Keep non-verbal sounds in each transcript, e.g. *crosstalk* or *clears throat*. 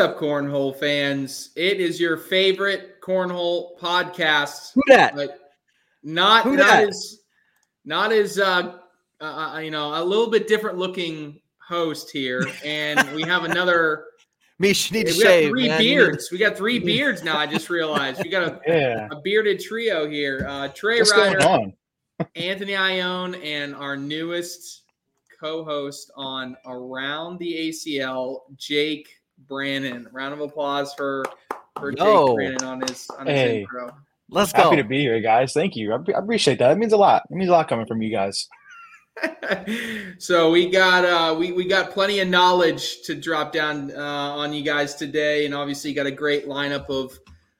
Up, cornhole fans? It is your favorite cornhole podcast. Who that? But not Who not dat? as not as uh, uh, you know a little bit different looking host here, and we have another. *laughs* Mish, you need to we got shave. three man. Beards. We got three *laughs* beards now. I just realized we got a, *laughs* Yeah. a bearded trio here. Uh, Trey What's Ryder, going on? Anthony Ione, and our newest co-host on Around the ACL, Jake Brannon. Round of applause for for Yo. Jake Brannon on his on his Hey. intro. Let's go. Happy to be here, guys. Thank you. I, I appreciate that. It means a lot. It means a lot coming from you guys. *laughs* so we got uh we, we got plenty of knowledge to drop down uh, on you guys today and obviously you got a great lineup of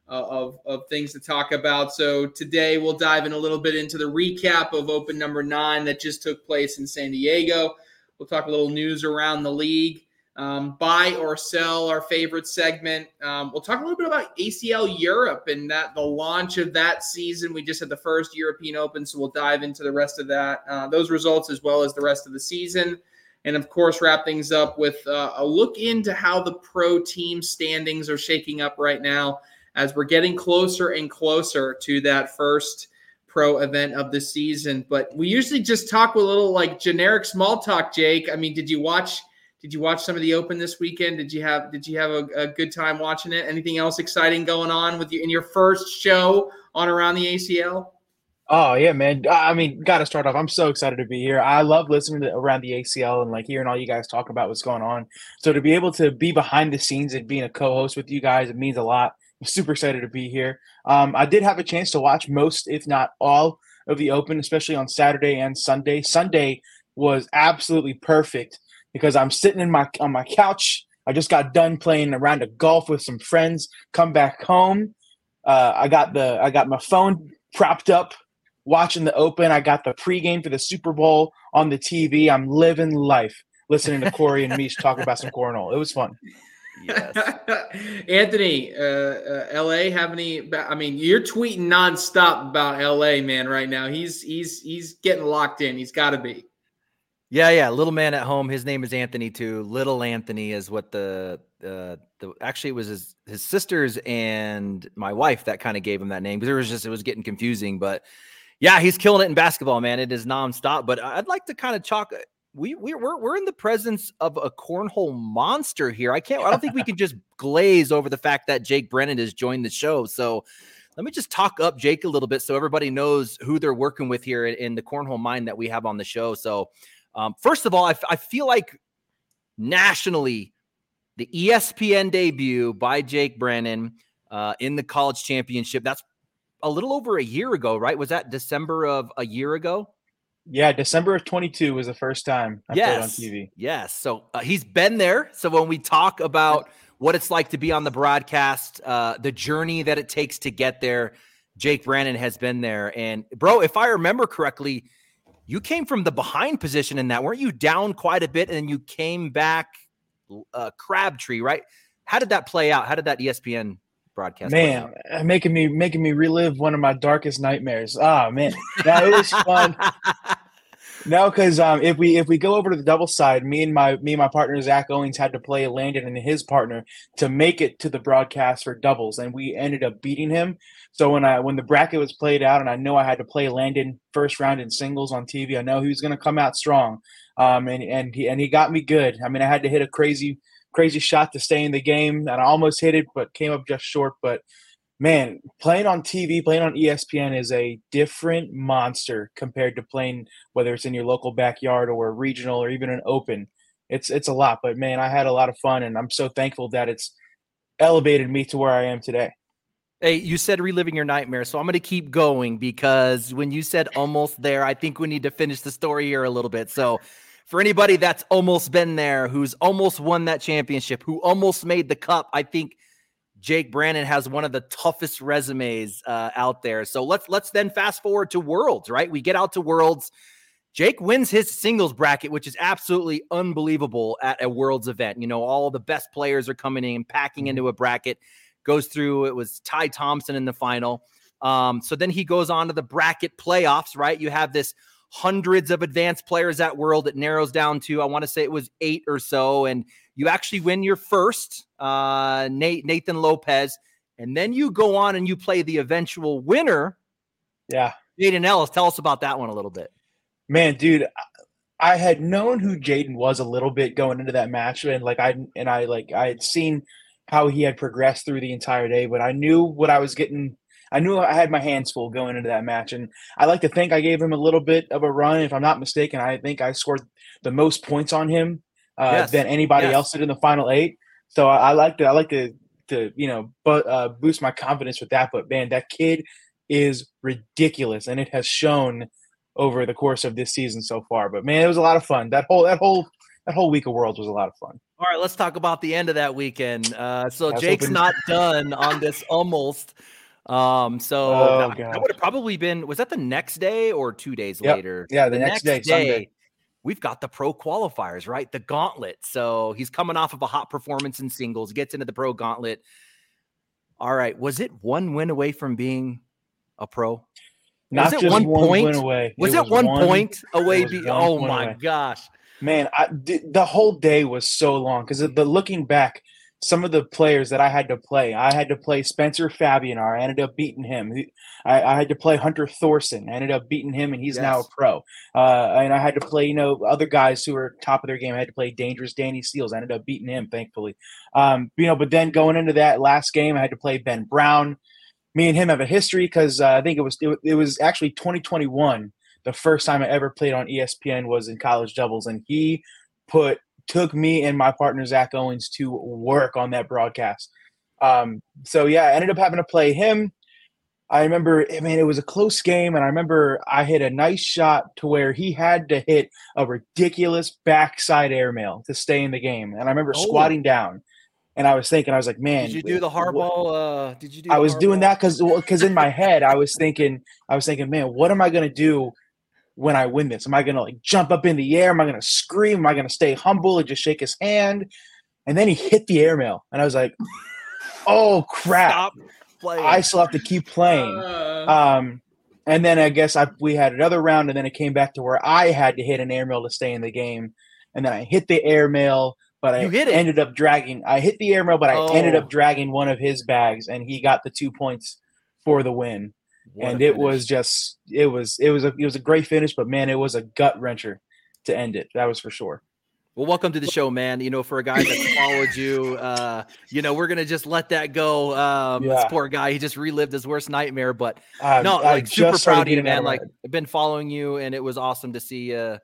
uh, of, of things to talk about so today we'll dive in a little bit into the recap of open number nine that just took place in san diego we'll talk a little news around the league um, buy or sell our favorite segment. Um, we'll talk a little bit about acl europe and that the launch of that season. We just had the first european open so we'll dive into the rest of that uh, those results as well as the rest of the season. And of course wrap things up with uh, a look into how the pro team standings are shaking up right now as we're getting closer and closer to that first pro event of the season. But we usually just talk with a little like generic small talk jake. I mean did you watch did you watch some of the open this weekend did you have did you have a, a good time watching it anything else exciting going on with you in your first show on around the acl Oh yeah, man. I mean, got to start off. I'm so excited to be here. I love listening to around the ACL and like hearing all you guys talk about what's going on. So to be able to be behind the scenes and being a co-host with you guys, it means a lot. I'm super excited to be here. Um, I did have a chance to watch most, if not all, of the Open, especially on Saturday and Sunday. Sunday was absolutely perfect because I'm sitting in my on my couch. I just got done playing a round of golf with some friends. Come back home. Uh, I got the I got my phone propped up watching the Open. I got the pregame for the Super Bowl on the TV. I'm living life listening to Corey and Mish talk about some cornhole. It was fun. Yes. *laughs* Anthony, uh, uh, LA have any? I mean, you're tweeting nonstop about LA, man. Right now, he's he's he's getting locked in. He's got to be. Yeah, yeah. Little man at home. His name is Anthony too. Little Anthony is what the uh, the actually it was his his sisters and my wife that kind of gave him that name because it was just it was getting confusing. But yeah, he's killing it in basketball, man. It is nonstop. But I'd like to kind of chalk. We we we're we're in the presence of a cornhole monster here. I can't. I don't think we can just glaze over the fact that Jake Brannon has joined the show. So. Let me just talk up Jake a little bit so everybody knows who they're working with here in, in the cornhole mind that we have on the show. So, um, first of all, I, f- I feel like nationally, the ESPN debut by Jake Brannon uh, in the college championship, that's a little over a year ago, right? Was that December of a year ago? Yeah, December of 22 was the first time I yes. played on TV. Yes. So uh, he's been there. So when we talk about what it's like to be on the broadcast, uh, the journey that it takes to get there, Jake Brannon has been there. And bro, if I remember correctly, you came from the behind position in that, weren't you down quite a bit? And then you came back uh, Crabtree, right? How did that play out? How did that ESPN broadcast play Man, out? uh, making me making me relive one of my darkest nightmares. Ah, man, that was fun. *laughs* No, because um, if we if we go over to the double side, me and my me and my partner Zach Owens had to play Landon and his partner to make it to the broadcast for doubles, and we ended up beating him. So when I when the bracket was played out, and I know I had to play Landon first round in singles on TV, I know he was going to come out strong, um, and and he and he got me good. I mean, I had to hit a crazy crazy shot to stay in the game, and I almost hit it, but came up just short. But man, playing on TV, playing on ESPN is a different monster compared to playing whether it's in your local backyard or a regional or even an open. It's it's a lot, but man, I had a lot of fun, and I'm so thankful that it's elevated me to where I am today. Hey, you said reliving your nightmare, so I'm going to keep going because when you said almost there, I think we need to finish the story here a little bit. So, for anybody that's almost been there, who's almost won that championship, who almost made the cup, I think Jake Brannon has one of the toughest resumes uh, out there. So let's let's then fast forward to Worlds, right? We get out to Worlds. Jake wins his singles bracket, which is absolutely unbelievable at a Worlds event. You know, all the best players are coming in, packing into a bracket. Goes through. It was Ty Thompson in the final. Um, so then he goes on to the bracket playoffs, right? You have this hundreds of advanced players at World. It narrows down to I want to say it was eight or so, and you actually win your first, uh, Nate Nathan Lopez, and then you go on and you play the eventual winner. Yeah, Jaden Ellis. Tell us about that one a little bit. Man, dude, I had known who Jaden was a little bit going into that match, and like I and I like I had seen how he had progressed through the entire day, but I knew what I was getting. I knew I had my hands full going into that match, and I like to think I gave him a little bit of a run. If I'm not mistaken, I think I scored the most points on him uh, yes. than anybody yes. else did in the final eight. So I, I like to I like to to you know but uh, boost my confidence with that. But man, that kid is ridiculous, and it has shown over the course of this season so far. But man, it was a lot of fun. That whole that whole that whole week of Worlds was a lot of fun. All right, let's talk about the end of that weekend. Uh, so Jake's hoping- not done on this almost. Um, so oh, that, that would have probably been was that the next day or two days yep. later? Yeah, the, the next, next, day, day we've got the pro qualifiers, right? The gauntlet. So he's coming off of a hot performance in singles, gets into the pro gauntlet. All right, was it one win away from being a pro? Not was it one, one point away. Was it, it was one, one, point away? Be, oh my away. gosh, man! I, the whole day was so long because the looking back, some of the players that I had to play, I had to play Spencer Fabianar. I ended up beating him. I, I had to play Hunter Thorson. I ended up beating him, and he's yes. now a pro. Uh, and I had to play, you know, other guys who were top of their game. I had to play Dangerous Danny Seals. I ended up beating him, thankfully. Um, you know, but then going into that last game, I had to play Ben Brown me and him have a history because uh, I think it was it, it, was actually 2021. The first time I ever played on ESPN was in college doubles, and he put took me and my partner Zach Owens to work on that broadcast. Um, so yeah, I ended up having to play him. I remember, I mean, it was a close game, and I remember I hit a nice shot to where he had to hit a ridiculous backside airmail to stay in the game. And I remember oh. squatting down and I was thinking, I was like, man, did you do the hardball? Uh, did you do? I was doing that because because in my head, I was thinking, I was thinking, man, what am I gonna do when I win this? Am I gonna like jump up in the air? Am I gonna scream? Am I gonna stay humble and just shake his hand? And then he hit the airmail, and I was like, *laughs* oh crap! I still have to keep playing. Uh... Um, and then I guess I, we had another round, and then it came back to where I had to hit an airmail to stay in the game, and then I hit the airmail but I ended up dragging. I hit the airmail, but I oh. ended up dragging one of his bags, and he got the two points for the win. What and it was just it was it was a it was a great finish, but man, it was a gut wrencher to end it. That was for sure. Well, welcome to the show, man. You know, for a guy that followed you, uh, you know, we're gonna just let that go. Um, yeah. This poor guy, he just relived his worst nightmare. But uh, no, like super proud of you, man. Like I've been following you, and it was awesome to see. Uh,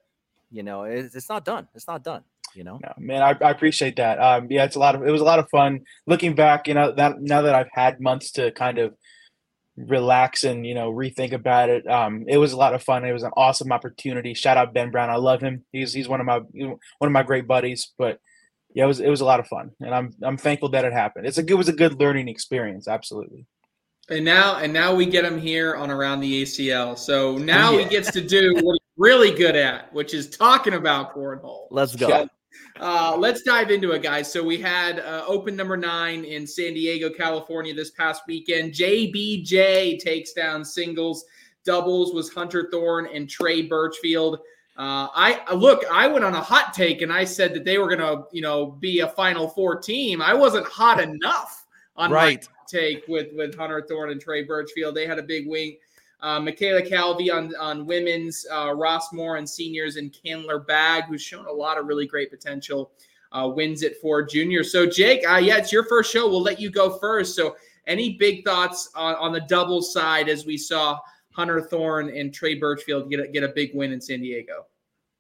you know, it's, it's not done. It's not done you know no, man I, I appreciate that um yeah it's a lot of it was a lot of fun looking back you know that now that i've had months to kind of relax and you know rethink about it. Um it was a lot of fun. It was an awesome opportunity. Shout out ben brown. I love him. He's he's one of my one of my great buddies but yeah it was it was a lot of fun. And i'm i'm thankful that it happened. It's a it was a good learning experience. Absolutely. And now and now we get him here on around the acl so now yeah. he gets to do what he's really good at which is talking about cornhole. Let's go. So, uh, let's dive into it, guys. So we had uh, open number nine in San Diego, California this past weekend. JBJ takes down singles. Doubles was Hunter Thorn and Trey Birchfield. Uh, I look, I went on a hot take and I said that they were going to, you know, be a Final Four team. I wasn't hot enough on right. my take with with Hunter Thorn and Trey Birchfield. They had a big wing uh, Michaela Calvi on, on women's, uh, Ross Moore and seniors, and Candler Bag, who's shown a lot of really great potential, uh, wins it for juniors. So, Jake, uh, yeah, it's your first show. We'll let you go first. So, any big thoughts on, on the double side as we saw Hunter Thorn and Trey Birchfield get a, get a big win in San Diego?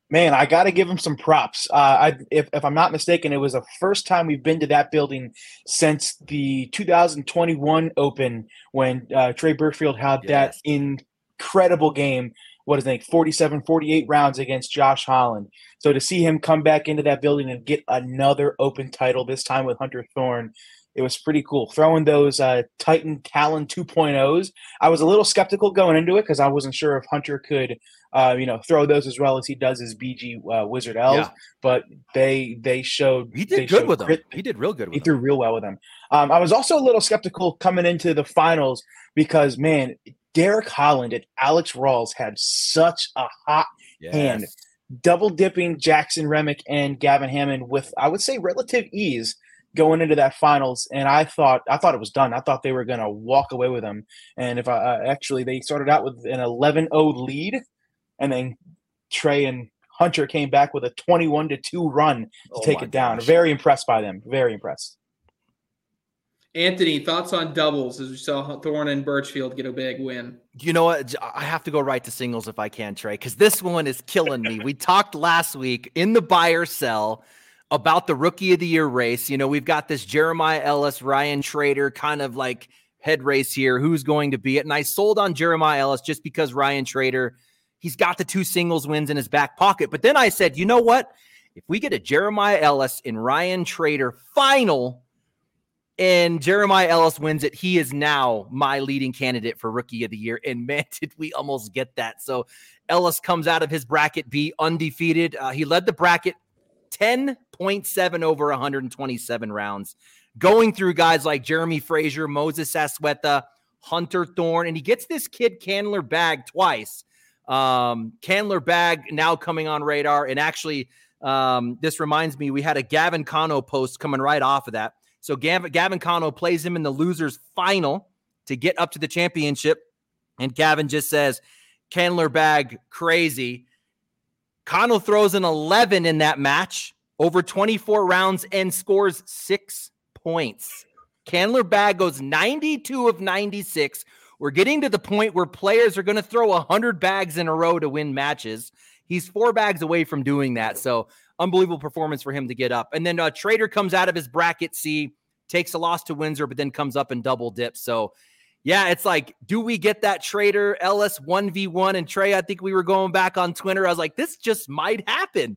Man, I got to give him some props. Uh, I, if, if I'm not mistaken, it was the first time we've been to that building since the 2021 Open when uh, Trey Birchfield had yes. that incredible game. What is it, 47, 48 rounds against Josh Holland. So to see him come back into that building and get another Open title, this time with Hunter Thorn, it was pretty cool. Throwing those uh, Titan Talon 2.0s, I was a little skeptical going into it because I wasn't sure if Hunter could uh, you know, throw those as well as he does his BG uh, Wizard L's. Yeah. But they they showed he did good with them. He did real good. he them. threw real well with them. Um, I was also a little skeptical coming into the finals because man, Derek Holland and Alex Rawls had such a hot yes. hand, double dipping Jackson Remick and Gavin Hammond with, I would say, relative ease going into that finals. And I thought, I thought it was done. I thought they were going to walk away with them. And if I uh, actually, they started out with an 11 0 lead, and then Trey and Hunter came back with a 21 to 2 run to oh take it down. Gosh. Very impressed by them. Very impressed. Anthony, thoughts on doubles as we saw Thorne and Birchfield get a big win? You know what? I have to go right to singles if I can, Trey, because this one is killing me. we talked last week in the buyer sell about the rookie of the year race. You know, we've got this Jeremiah Ellis, Ryan Trader kind of like head race here. Who's going to be it? And I sold on Jeremiah Ellis just because Ryan Trader, he's got the two singles wins in his back pocket. But then I said, you know what? If we get a Jeremiah Ellis and Ryan Trader final and Jeremiah Ellis wins it, he is now my leading candidate for rookie of the year. And man, *laughs* did we almost get that. So Ellis comes out of his bracket B undefeated. Uh, he led the bracket 10.7 over 127 rounds, going through guys like Jeremy Frazier, Moses Asweta, Hunter Thorne, and he gets this kid Candler Bag twice. Um, Candler Bag now coming on radar. And actually, um, this reminds me, we had a Gavin Cano post coming right off of that. So Gavin, Gavin Cano plays him in the losers final to get up to the championship. And Gavin just says, Candler bag crazy. Cano throws an 11 in that match over 24 rounds and scores six points. Candler bag goes 92 of 96. We're getting to the point where players are going to throw 100 bags in a row to win matches. He's four bags away from doing that. So unbelievable performance for him to get up. And then uh, Trader comes out of his bracket C, takes a loss to Windsor, but then comes up and double dips. So, yeah, it's like, do we get that Trader Ellis 1v1? And Trey, I think we were going back on Twitter. I was like, this just might happen.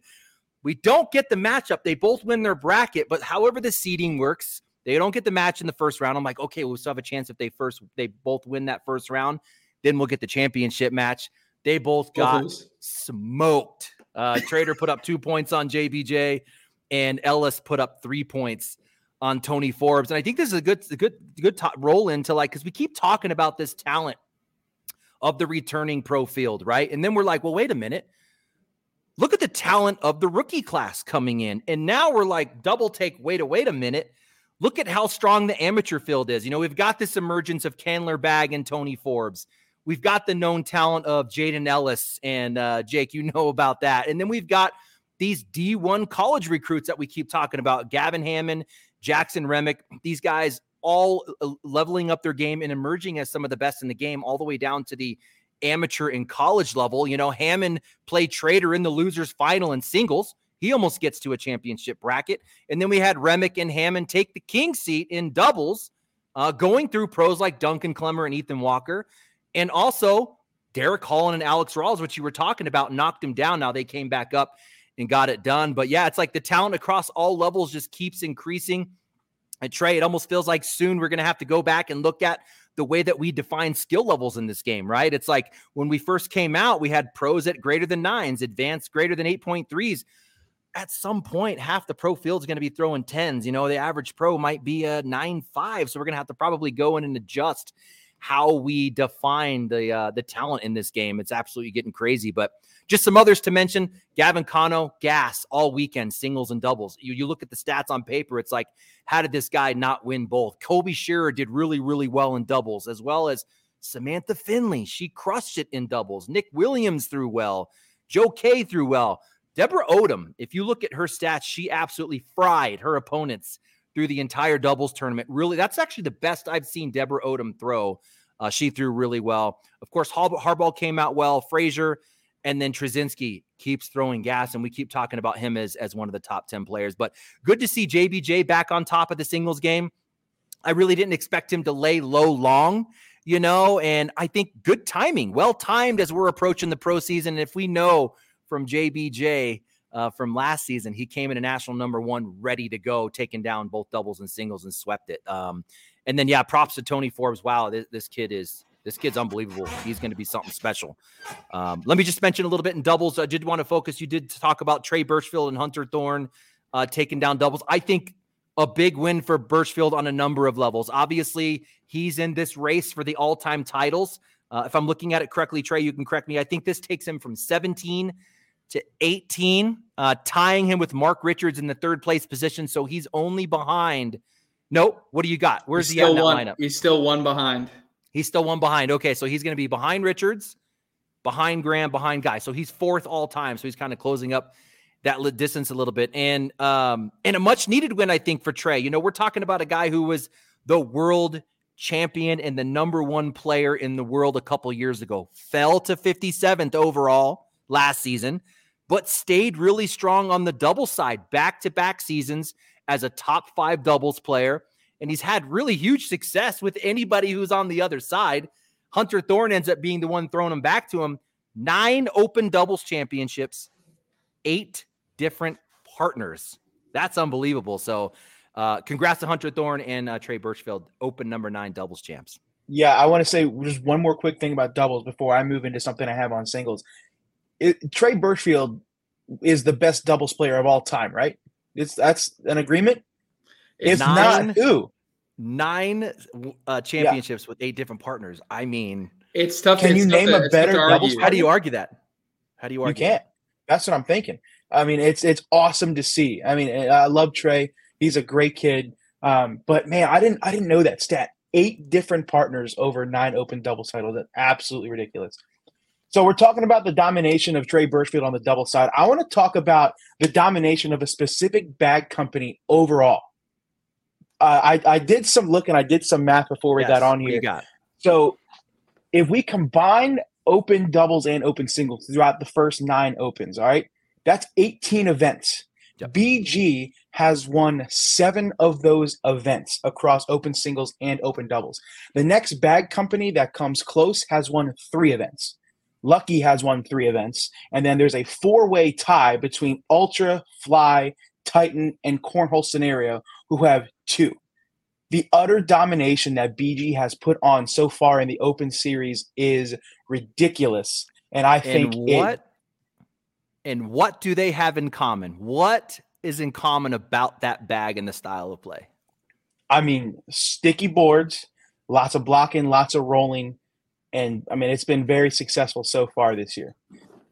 We don't get the matchup. They both win their bracket, but however the seeding works, they don't get the match in the first round. I'm like, okay, we'll still have a chance if they first they both win that first round. Then we'll get the championship match. They both got smoked. Uh, Trader put up two points on JBJ, and Ellis put up three points on Tony Forbes. And I think this is a good, a good, good top roll into like because we keep talking about this talent of the returning pro field, right? And then we're like, well, wait a minute. Look at the talent of the rookie class coming in. And now we're like, double take, wait a wait a minute. Look at how strong the amateur field is. You know, we've got this emergence of Candler Bag and Tony Forbes. We've got the known talent of Jaden Ellis and uh, Jake, you *laughs* know about that. And then we've got these D1 college recruits that we keep talking about Gavin Hammond, Jackson Remick, these guys all uh, leveling up their game and emerging as some of the best in the game, all the way down to the amateur and college level. You know, Hammond played Trader in the losers final in singles. He almost gets to a championship bracket. And then we had Remick and Hammond take the king seat in doubles, uh, going through pros like Duncan Clemmer and Ethan Walker. And also, Derek Holland and Alex Rawls, which you were talking about, knocked him down. Now they came back up and got it done. But yeah, it's like the talent across all levels just keeps increasing. And Trey, it almost feels like soon we're going to have to go back and look at the way that we define skill levels in this game, right? It's like when we first came out, we had pros at greater than nines, advanced greater than 8.3s. At some point, half the pro field is going to be throwing tens. You know, the average pro might be a nine five. So we're going to have to probably go in and adjust how we define the uh, the talent in this game. It's absolutely getting crazy. But just some others to mention: Gavin Cano, gas all weekend, singles and doubles. You you look at the stats on paper, it's like, how did this guy not win both? Kobe Shearer did really really well in doubles, as well as Samantha Finley. She crushed it in doubles. Nick Williams threw well. Joe Kay threw well. Deborah Odom, if you look at her stats, she absolutely fried her opponents through the entire doubles tournament. Really, that's actually the best I've seen Deborah Odom throw. Uh, she threw really well. Of course, Harbaugh came out well. Frazier and then Trzynski keeps throwing gas, and we keep talking about him as as one of the top ten players. But good to see JBJ back on top of the singles game. I really didn't expect him to lay low long, you know, and I think good timing, well timed as we're approaching the pro season. And if we know from JBJ uh, from last season. He came in a national number one, ready to go, taking down both doubles and singles and swept it. Um, and then yeah, props to Tony Forbes. Wow, this, this kid is this kid's unbelievable. He's going to be something special. Um, let me just mention a little bit in doubles. I did want to focus. You did talk about Trey Birchfield and Hunter Thorne uh, taking down doubles. I think a big win for Birchfield on a number of levels. Obviously, he's in this race for the all-time titles. Uh, if I'm looking at it correctly, Trey, you can correct me. I think this takes him from 17 to 18, uh, tying him with Mark Richards in the third place position. So he's only behind. Nope. What do you got? Where's he's he at in that one, lineup? He's still one behind. He's still one behind. Okay, so he's going to be behind Richards, behind Graham, behind Guy. So he's fourth all time. So he's kind of closing up that distance a little bit, and um, and a much needed win, I think, for Trey. You know, we're talking about a guy who was the world champion and the number one player in the world a couple years ago. Fell to 57th overall last season, but stayed really strong on the double side, back to back seasons as a top five doubles player. And he's had really huge success with anybody who's on the other side. Hunter Thorne ends up being the one throwing him back to him. Nine open doubles championships, eight different partners. That's unbelievable. So, uh, congrats to Hunter Thorne and uh, Trey Birchfield, open number nine doubles champs. Yeah, I want to say just one more quick thing about doubles before I move into something I have on singles. It, Trey Birchfield is the best doubles player of all time, right? It's that's an agreement. If nine, not, who? Nine uh, championships yeah. with eight different partners. I mean, it's tough. Can it's you tough name to, a better doubles? How do you argue that? How do you argue? You can't. That? That's what I'm thinking. I mean, it's it's awesome to see. I mean, I love Trey. He's a great kid. Um, but man, I didn't I didn't know that stat. Eight different partners over nine open doubles titles. That's absolutely ridiculous. So we're talking about the domination of Trey Birchfield on the double side. I want to talk about the domination of a specific bag company overall. Uh, I, I did some looking, I did some math before we yes, got on here. got? So if we combine open doubles and open singles throughout the first nine opens, all right, that's 18 events. Yep. BG has won seven of those events across open singles and open doubles. The next bag company that comes close has won three events. Lucky has won three events. And then there's a four way tie between Ultra, Fly, Titan, and Cornhole Scenario, who have two. The utter domination that BG has put on so far in the Open Series is ridiculous. And I think and what it, and what do they have in common? What is in common about that bag and the style of play? I mean, sticky boards, lots of blocking, lots of rolling, and I mean it's been very successful so far this year.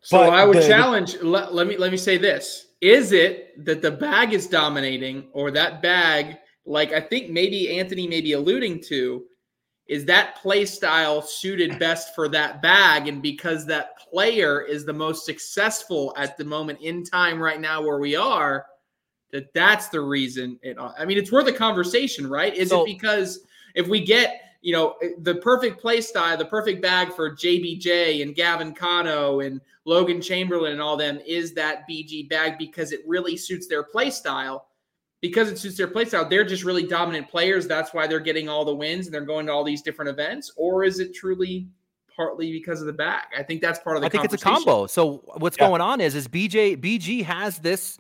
So but I would the, challenge. Let, let me let me say this: Is it that the bag is dominating, or that bag, like I think maybe Anthony may be alluding to, is that play style suited best for that bag, and because that player is the most successful at the moment in time right now where we are, that that's the reason. It. I mean, it's worth a conversation, right? Is so, it because if we get you know, eh, the perfect play style, the perfect bag for JBJ and Gavin Cano and Logan Chamberlain and all them is that BG bag because it really suits their play style. Because it suits their play style, they're just really dominant players. That's why they're getting all the wins and they're going to all these different events. Or is it truly partly because of the bag? I think that's part of the. I think it's a combo. So what's yeah. going on is is BJ BG has this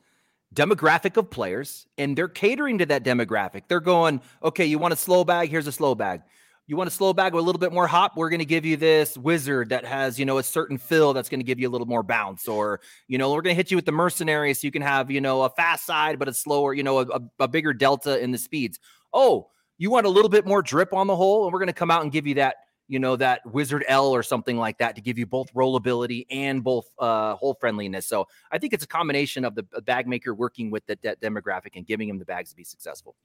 demographic of players and they're catering to that demographic. They're going, okay, you want a slow bag? Here's a slow bag you want a slow bag with a little bit more hop? We're going to give you this wizard that has you know a certain fill that's going to give you a little more bounce or you know we're going to hit you with the mercenary so you can have you know a fast side but a slower you know a, a bigger delta in the speeds. Oh you want a little bit more drip on the hole? And we're going to come out and give you that you know that wizard l or something like that to give you both rollability and both uh hole friendliness. So i think it's a combination of the bag maker working with the de- demographic and giving him the bags to be successful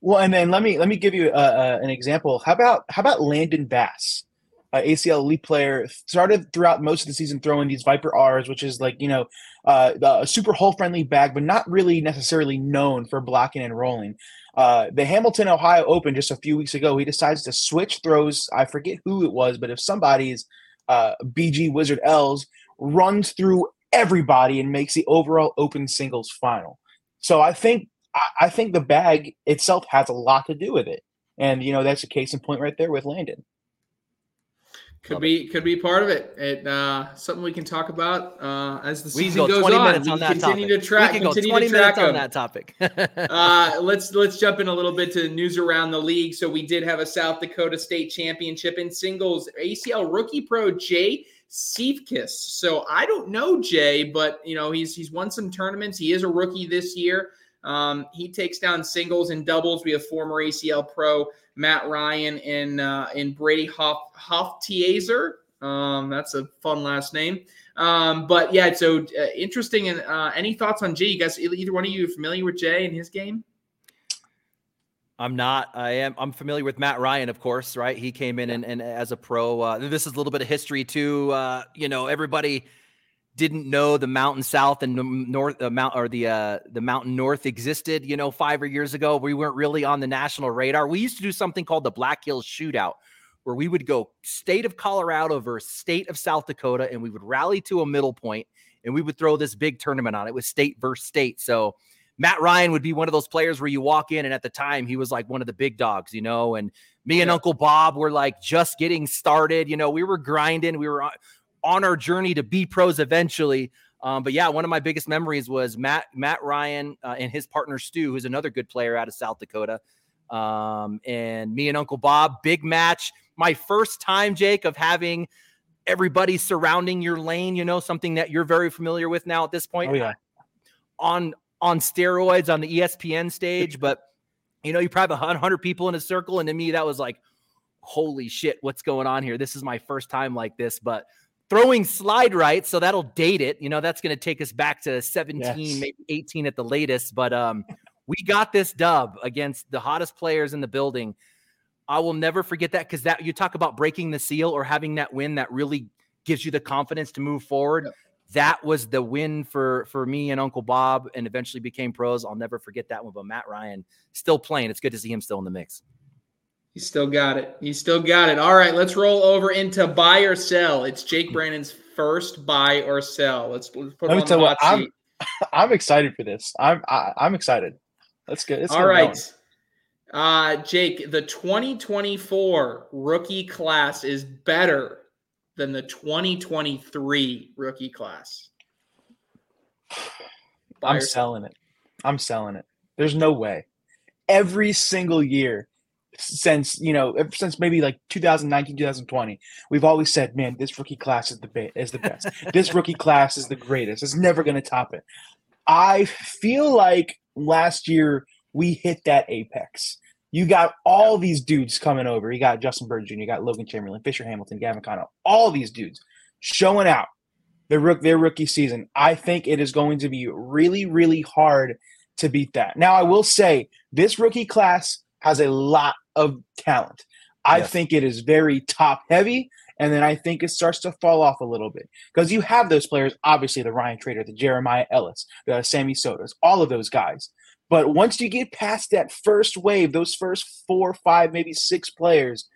well, and then let me let me give you uh, uh, an example. How about how about Landon Bass, uh, ACL elite player, started throughout most of the season throwing these Viper R's, which is like you know uh, a super hole friendly bag, but not really necessarily known for blocking and rolling. Uh, the Hamilton, Ohio Open just a few weeks ago, he decides to switch throws. I forget who it was, but if somebody's uh, BG Wizard L's runs through everybody and makes the overall Open singles final. So I think I, I think the bag itself has a lot to do with it. And you know, that's a case in point right there with Landon. Could Love be it. could be part of it. It uh, something we can talk about uh, as the season go goes 20 on. Minutes on that continue topic. to track. We can continue go 20 to track minutes on that topic. *laughs* uh, let's let's jump in a little bit to the news around the league. So we did have a South Dakota State Championship in singles. ACL rookie pro Jay Seifkis. So I don't know Jay, but you know he's he's won some tournaments. He is a rookie this year. Um, he takes down singles and doubles. We have former ACL pro Matt Ryan and uh, and Brady Hoff Hoftiezer. Um, that's a fun last name. Um, but yeah, so uh, interesting. And uh, any thoughts on Jay? You guys, either one of you familiar with Jay and his game? I'm not. I am. I'm familiar with Matt Ryan, of course. Right? He came in and, and as a pro. Uh, this is a little bit of history too. Uh, you know, everybody didn't know the Mountain South and North uh, Mount or the uh, the Mountain North existed. You know, five or years ago, we weren't really on the national radar. We used to do something called the Black Hills Shootout, where we would go state of Colorado versus state of South Dakota, and we would rally to a middle point, and we would throw this big tournament on it was state versus state. So Matt Ryan would be one of those players where you walk in, and at the time he was like one of the big dogs, you know. And me and. Uncle Bob were like just getting started. You know, we were grinding. We were on our journey to be pros eventually. Um, but yeah, one of my biggest memories was Matt Matt Ryan uh, and his partner Stu, who's another good player out of South Dakota. Um, and me and Uncle Bob, big match. My first time, Jake, of having everybody surrounding your lane. You know, something that you're very familiar with now at this point. Oh yeah. On on steroids on the ESPN stage, but you know, you probably have 100 people in a circle. And to me, that was like, holy shit, what's going on here? This is my first time like this, but throwing slide right. So that'll date it. You know, that's going to take us back to 17, yes. maybe 18 at the latest. But um, we got this dub against the hottest players in the building. I will never forget that because that you talk about breaking the seal or having that win that really gives you the confidence to move forward. Yep that was the win for for me and Uncle Bob, and eventually became pros. I'll never forget that one. But Matt Ryan still playing. It's good to see him still in the mix. He still got it. He still got it. All right, let's roll over into buy or sell. It's Jake Brannon's first buy or sell. Let's, let's put Let me tell you what, I'm, *laughs* I'm excited for this. I'm I, am i am excited. Let's get. Let's All right. Uh, Jake, the 2024 rookie class is better than the 2023 rookie class. I'm selling it. I'm selling it. There's no way. Every single year since, you know, since maybe like 2019, 2020, we've always said, man, this rookie class is the is the best. this rookie class is the greatest. It's never going to top it. I feel like last year we hit that apex. You got all these dudes coming over. You got Justin Bird Jr., you got Logan Chamberlain, Fisher Hamilton, Gavin Cano, all these dudes showing out their, their rookie season. I think it is going to be really, really hard to beat that. Now, I will say this rookie class has a lot of talent. I yes. think it is very top heavy, and then I think it starts to fall off a little bit because you have those players, obviously the Ryan Trader, the Jeremiah Ellis, the Sammy Sotos, all of those guys. But once you get past that first wave, those first four, five, maybe six players,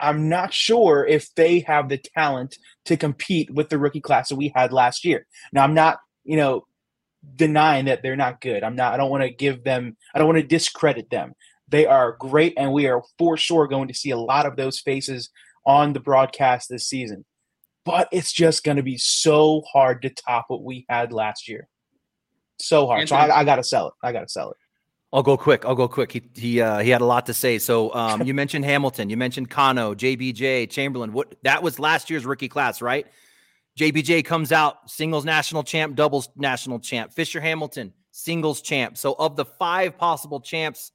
I'm not sure if they have the talent to compete with the rookie class that we had last year. Now, I'm not, you know, denying that they're not good. I'm not, I don't want to give them, I don't want to discredit them. They are great, and we are for sure going to see a lot of those faces on the broadcast this season. But it's just going to be so hard to top what we had last year so hard. Anthony. So I, I got to sell it. I got to sell it. I'll go quick. I'll go quick. He he uh, he had a lot to say. So um, *laughs* you mentioned Hamilton. You mentioned Cano, JBJ, Chamberlain. What that was last year's rookie class, right? JBJ comes out singles national champ, doubles national champ. Fisher Hamilton singles champ. So of the five possible champs,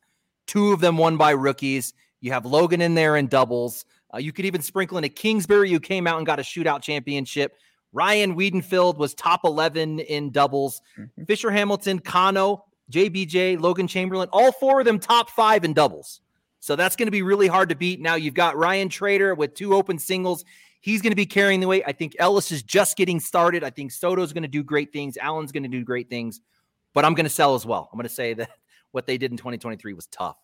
two of them won by rookies. You have Logan in there in doubles. Uh, you could even sprinkle in a Kingsbury who came out and got a shootout championship. Ryan Wiedenfeld was top 11 in doubles. Mm-hmm. Fisher Hamilton, Cano, JBJ, Logan Chamberlain, all four of them top five in doubles. So that's going to be really hard to beat. Now you've got Ryan Trader with two open singles. He's going to be carrying the weight. I think Ellis is just getting started. I think Soto's going to do great things. Allen's going to do great things. But I'm going to sell as well. I'm going to say that what they did in 2023 was tough.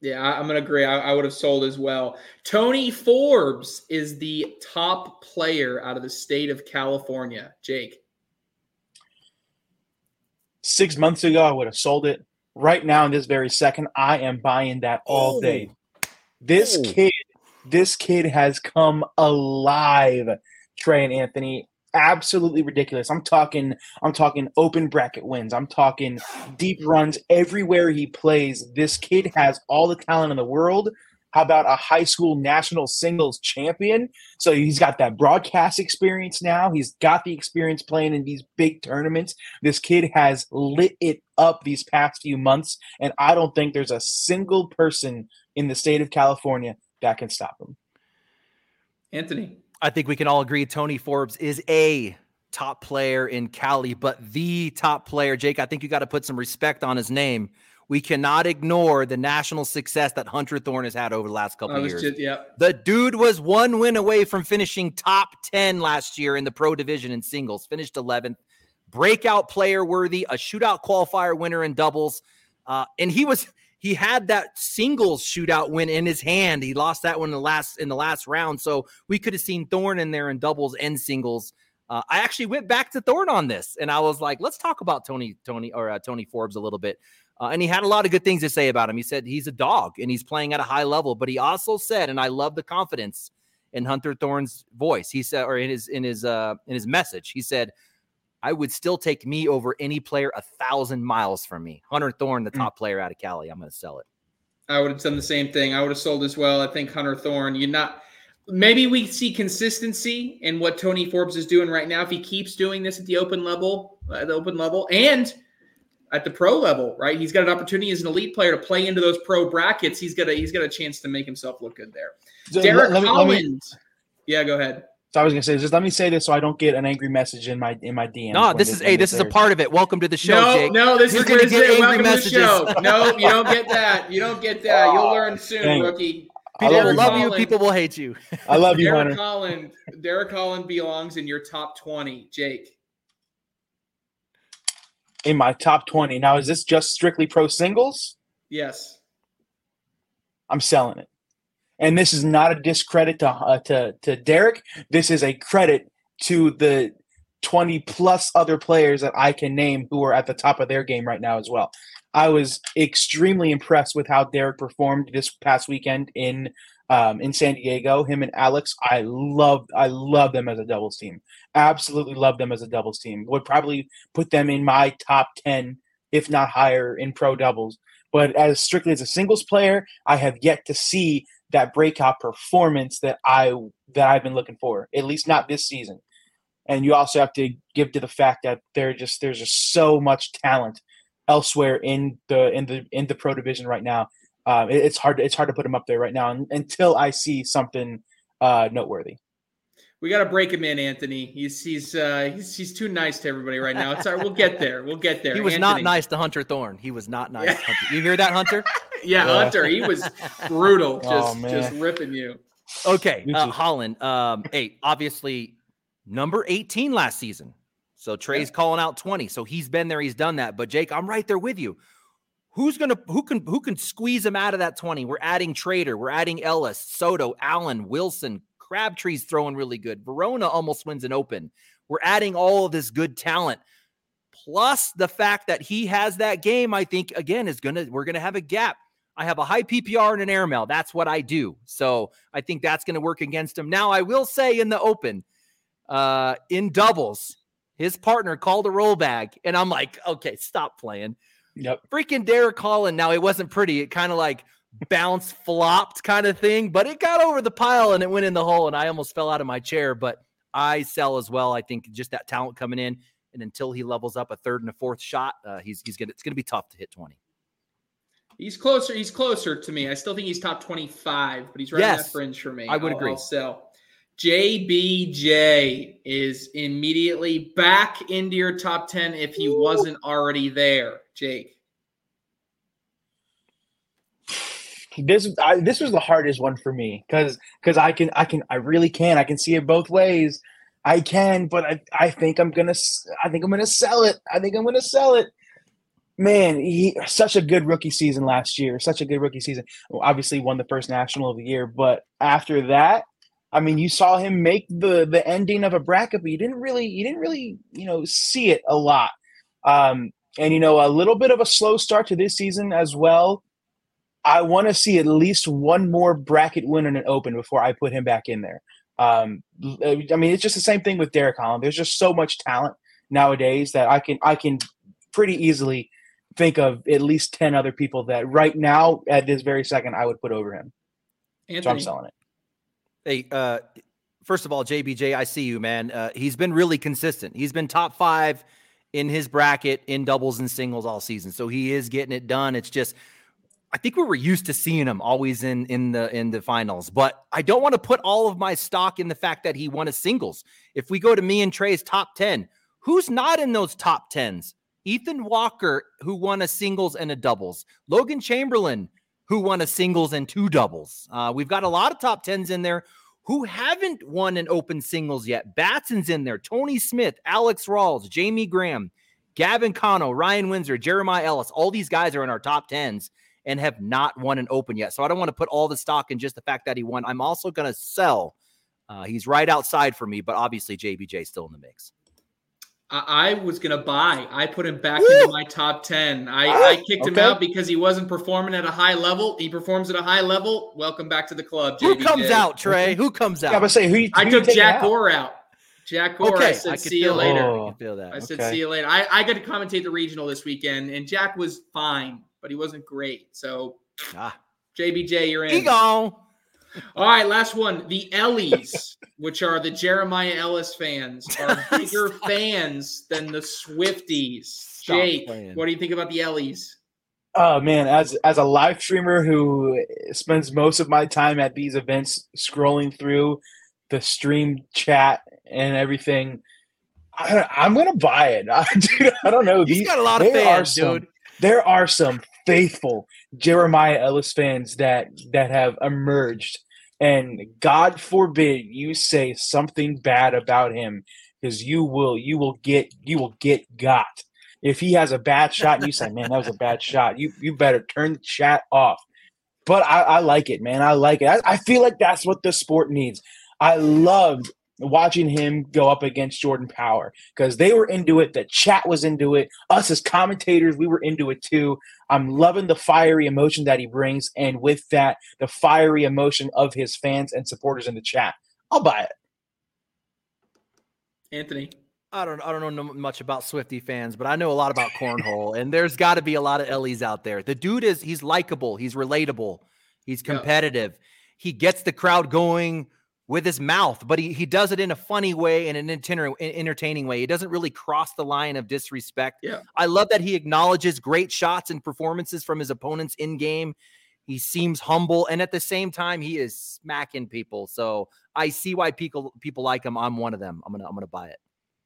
Yeah, I'm going to agree. I, I, would have sold as well. Tony Forbes is the top player out of the state of California. Jake. Six months ago, I would have sold it. Right now, in this very second, I am buying that all oh. day. This oh. kid, this kid has come alive, Trey and Anthony absolutely ridiculous. I'm talking I'm talking open bracket wins. I'm talking deep runs everywhere he plays. This kid has all the talent in the world. How about a high school national singles champion? So he's got that broadcast experience now. He's got the experience playing in these big tournaments. This kid has lit it up these past few months, and I don't think there's a single person in the state of California that can stop him. Anthony. I think we can all agree Tony Forbes is a top player in Cali, but the top player. Jake, I think you got to put some respect on his name. We cannot ignore the national success that Hunter Thorne has had over the last couple of years. Just, yeah. The dude was one win away from finishing top 10 last year in the pro division in singles, finished 11th. Breakout player worthy, a shootout qualifier winner in doubles. Uh, and he was he had that singles shootout win in his hand. He lost that one in the last in the last round. So we could have seen Thorn in there in doubles and singles. Uh, I actually went back to Thorn on this, and I was like, let's talk about Tony Tony or uh, Tony Forbes a little bit. Uh, and he had a lot of good things to say about him. He said he's a dog and he's playing at a high level, but he also said, and I love the confidence in Hunter Thorne's voice. He said, or in his in his uh in his message, he said, I would still take me over any player a thousand miles from me. Hunter Thorne, the mm. top mm. player out of Cali. I'm going to sell it. I would have done the same thing. I would have sold as well. I think Hunter Thorne, you're not. Maybe we see consistency in what Tony Forbes is doing right now. If he keeps doing this at the open level, at the open level, and at the pro level, right? He's got an opportunity as an elite player to play into those pro brackets. He's got a he's got a chance to make himself look good there. So Derek let, let Holland. Me, yeah, go ahead. So I was gonna say, just let me say this so I don't get an angry message in my in my DM. No, this is hey, this is a part of it. Welcome to the show, no, Jake. No, this You're is gonna get angry messages. no, you don't get *laughs* that. You don't get that. You'll learn soon, Dang. rookie. People will love Holland, you. People will hate you. *laughs* I love you, Derek Hunter. Holland. Derek Holland belongs in your top twenty, Jake. In my top twenty. Now, is this just strictly pro singles? Yes. I'm selling it. And this is not a discredit to uh, to to Derek. This is a credit to the 20 plus other players that I can name who are at the top of their game right now as well. I was extremely impressed with how Derek performed this past weekend in um, in San Diego. Him and Alex, I love I love them as a doubles team. Absolutely love them as a doubles team. Would probably put them in my top 10 if not higher in pro doubles. But as strictly as a singles player, I have yet to see that breakout performance that I that I've been looking for. At least not this season. And you also have to give to the fact that there just there's just so much talent elsewhere in the in the in the pro division right now. Uh, it, it's hard to, it's hard to put him up there right now until I see something uh, noteworthy. We got to break him in, Anthony. He's he's uh, he's he's too nice to everybody right now. It's all right. We'll get there. We'll get there. He was Anthony. not nice to Hunter Thorne. He was not nice. Yeah. You hear that, Hunter? *laughs* yeah, Hunter. He was brutal. Just *laughs* oh, just ripping you. Okay, uh, Holland. Um, hey, obviously number eighteen last season. So Trey's yeah. calling out twenty. So he's been there. He's done that. But Jake, I'm right there with you. Who's gonna who can who can squeeze him out of that 20? We're adding Trader, we're adding Ellis, Soto, Allen, Wilson, Crabtree's throwing really good. Verona almost wins an open. We're adding all of this good talent. Plus the fact that he has that game, I think again is gonna we're gonna have a gap. I have a high PPR and an airmail. That's what I do. So I think that's going to work against him. Now I will say in the open, uh, in doubles, his partner called a roll bag, and I'm like, okay, stop playing. Yep. Freaking Derek Holland. Now it wasn't pretty. It kind of like bounce flopped kind of thing, but it got over the pile and it went in the hole, and I almost fell out of my chair. But I sell as well. I think just that talent coming in, and until he levels up a third and a fourth shot, uh, he's he's gonna it's gonna be tough to hit twenty. He's closer. He's closer to me. I still think he's top twenty-five, but he's right yes, that fringe for me. I would I'll, agree. I'll sell. JBJ is immediately back into your top ten if he wasn't already there. Jake. this I, this was the hardest one for me because because I can I can I really can I can see it both ways. I can, but I I think I'm gonna I think I'm gonna sell it. I think I'm gonna sell it. Man, he such a good rookie season last year. Such a good rookie season. Obviously won the first national of the year, but after that, I mean, you saw him make the the ending of a bracket, but you didn't really you didn't really you know see it a lot. Um, and you know, a little bit of a slow start to this season as well. I want to see at least one more bracket win in an open before I put him back in there. Um, I mean, it's just the same thing with Derek Holland. There's just so much talent nowadays that I can I can pretty easily think of at least ten other people that right now at this very second I would put over him. Anthony. So I'm selling it. Hey, uh, first of all, JBJ, I see you, man. Uh, he's been really consistent. He's been top five in his bracket in doubles and singles all season, so he is getting it done. It's just I think we were used to seeing him always in in the in the finals, but I don't want to put all of my stock in the fact that he won a singles. If we go to me and Trey's top 10, who's not in those top 10s? Ethan Walker, who won a singles and a doubles. Logan Chamberlain, who won a singles and two doubles. Uh, we've got a lot of top 10s in there who haven't won an open singles yet. Batson's in there, Tony Smith, Alex Rawls, Jamie Graham, Gavin Cano, Ryan Windsor, Jeremiah Ellis. All these guys are in our top 10s and have not won an open yet. So I don't want to put all the stock in just the fact that he won. I'm also going to sell. Uh, he's right outside for me, but obviously JBJ still in the mix. I, was gonna buy. I put him back Woo! into my top ten. I, ah, I kicked okay. him out because he wasn't performing at a high level. He performs at a high level. Welcome back to the club. JBJ. Who comes out, Trey? Who comes out? I was say who. You, who I took Jack Gore out. Jack Gore. Okay, I said, I see you later. Oh, I feel that. I said, okay. see you later. I, I got to commentate the regional this weekend, and Jack was fine, but he wasn't great. So, ah. JBJ, you're in. He gone. All right, last one. The Ellies, which are the Jeremiah Ellis fans, are *laughs* bigger fans than the Swifties. Jake, what do you think about the Ellies? Oh man, as as a live streamer who spends most of my time at these events scrolling through the stream chat and everything, I, am gonna buy it. *laughs* I, dude, I don't know. He's these, got a lot of fans, some, dude. There are some faithful Jeremiah Ellis fans that that have emerged and God forbid you say something bad about him because you will you will get you will get got. If he has a bad shot and you say, "Man, that was a bad shot," you you better turn the chat off. But I, I like it, man. I like it. I, I feel like that's what the sport needs. I loved watching him go up against Jordan Power because they were into it. The chat was into it. Us as commentators, we were into it too. I'm loving the fiery emotion that he brings, and with that, the fiery emotion of his fans and supporters in the chat. I'll buy it. Anthony. I don't I don't know much about Swifty fans, but I know a lot about cornhole, and there's got to be a lot of Ellies out there. The dude is he's likable, he's relatable, he's competitive, yeah. he gets the crowd going with his mouth, but he, he does it in a funny way and an entertaining way. He doesn't really cross the line of disrespect. Yeah. I love that he acknowledges great shots and performances from his opponents in game. He seems humble and at the same time he is smacking people. So I see why people people like him. I'm one of them. I'm gonna I'm gonna buy it.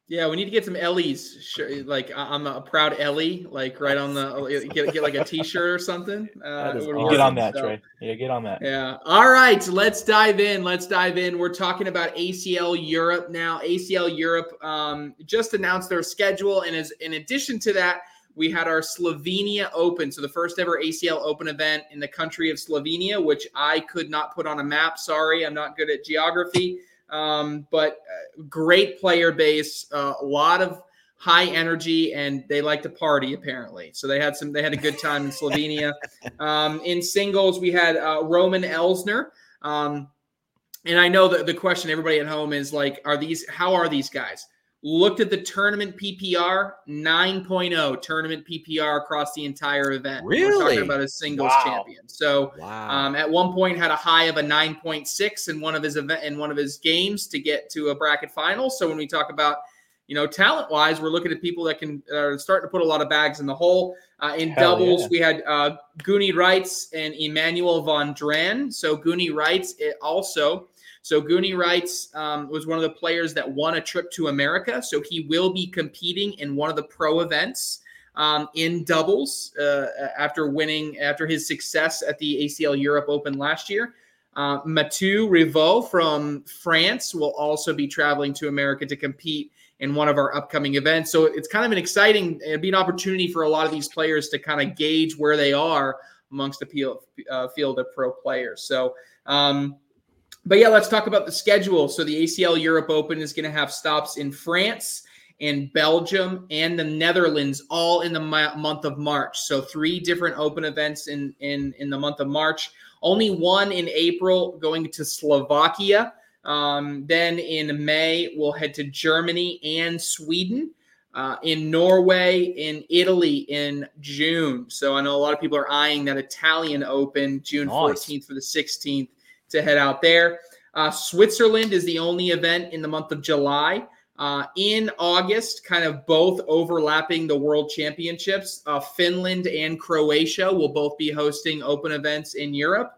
Yeah, we need to get some Ellie's. Like I'm a proud Ellie, like right on the get get like a T-shirt or something. *laughs* Uh, get on that, so, Trey. Yeah, get on that. Yeah. All right, let's dive in. Let's dive in. We're talking about ACL Europe now. ACL Europe um, just announced their schedule, and as in addition to that, we had our Slovenia Open, so the first ever ACL Open event in the country of Slovenia, which I could not put on a map. Sorry, I'm not good at geography. Um, but uh, great player base, uh, a lot of high energy, and they like to party apparently. So they had some. They had a good time in Slovenia. *laughs* Um, in singles, we had uh, Roman Elsner. Um, and I know that the question everybody at home is like, are these? How are these guys? Looked at the tournament PPR 9.0 tournament PPR across the entire event. Really? We're talking about a singles wow. champion. So wow. um, at one point had a high of a 9.6 in one of his event in one of his games to get to a bracket final. So when we talk about you know, talent wise, we're looking at people that can are starting to put a lot of bags in the hole. Uh, in Hell doubles, yeah. we had uh, Goonie Reitz and Emmanuel Von Dran. So Goonie it also so Goonie Reitz um, was one of the players that won a trip to America. So he will be competing in one of the pro events um, in doubles uh, after winning after his success at the ACL Europe Open last year. Uh, Mathieu Rivaux from France will also be traveling to America to compete in one of our upcoming events. So it's kind of an exciting, it'd be an opportunity for a lot of these players to kind of gauge where they are amongst the field, uh, field of pro players. So um, but yeah, let's talk about the schedule. So the ACL Europe Open is going to have stops in France and Belgium and the Netherlands all in the month of March. So three different open events in in in the month of March. Only one in April going to Slovakia. Um, then in May we'll head to Germany and Sweden. Uh, in Norway, in Italy in June. So I know a lot of people are eyeing that Italian Open June nice. 14th for the 16th to head out there. Uh, Switzerland is the only event in the month of July. Uh, in August, kind of both overlapping the World Championships, uh, Finland and Croatia will both be hosting open events in Europe.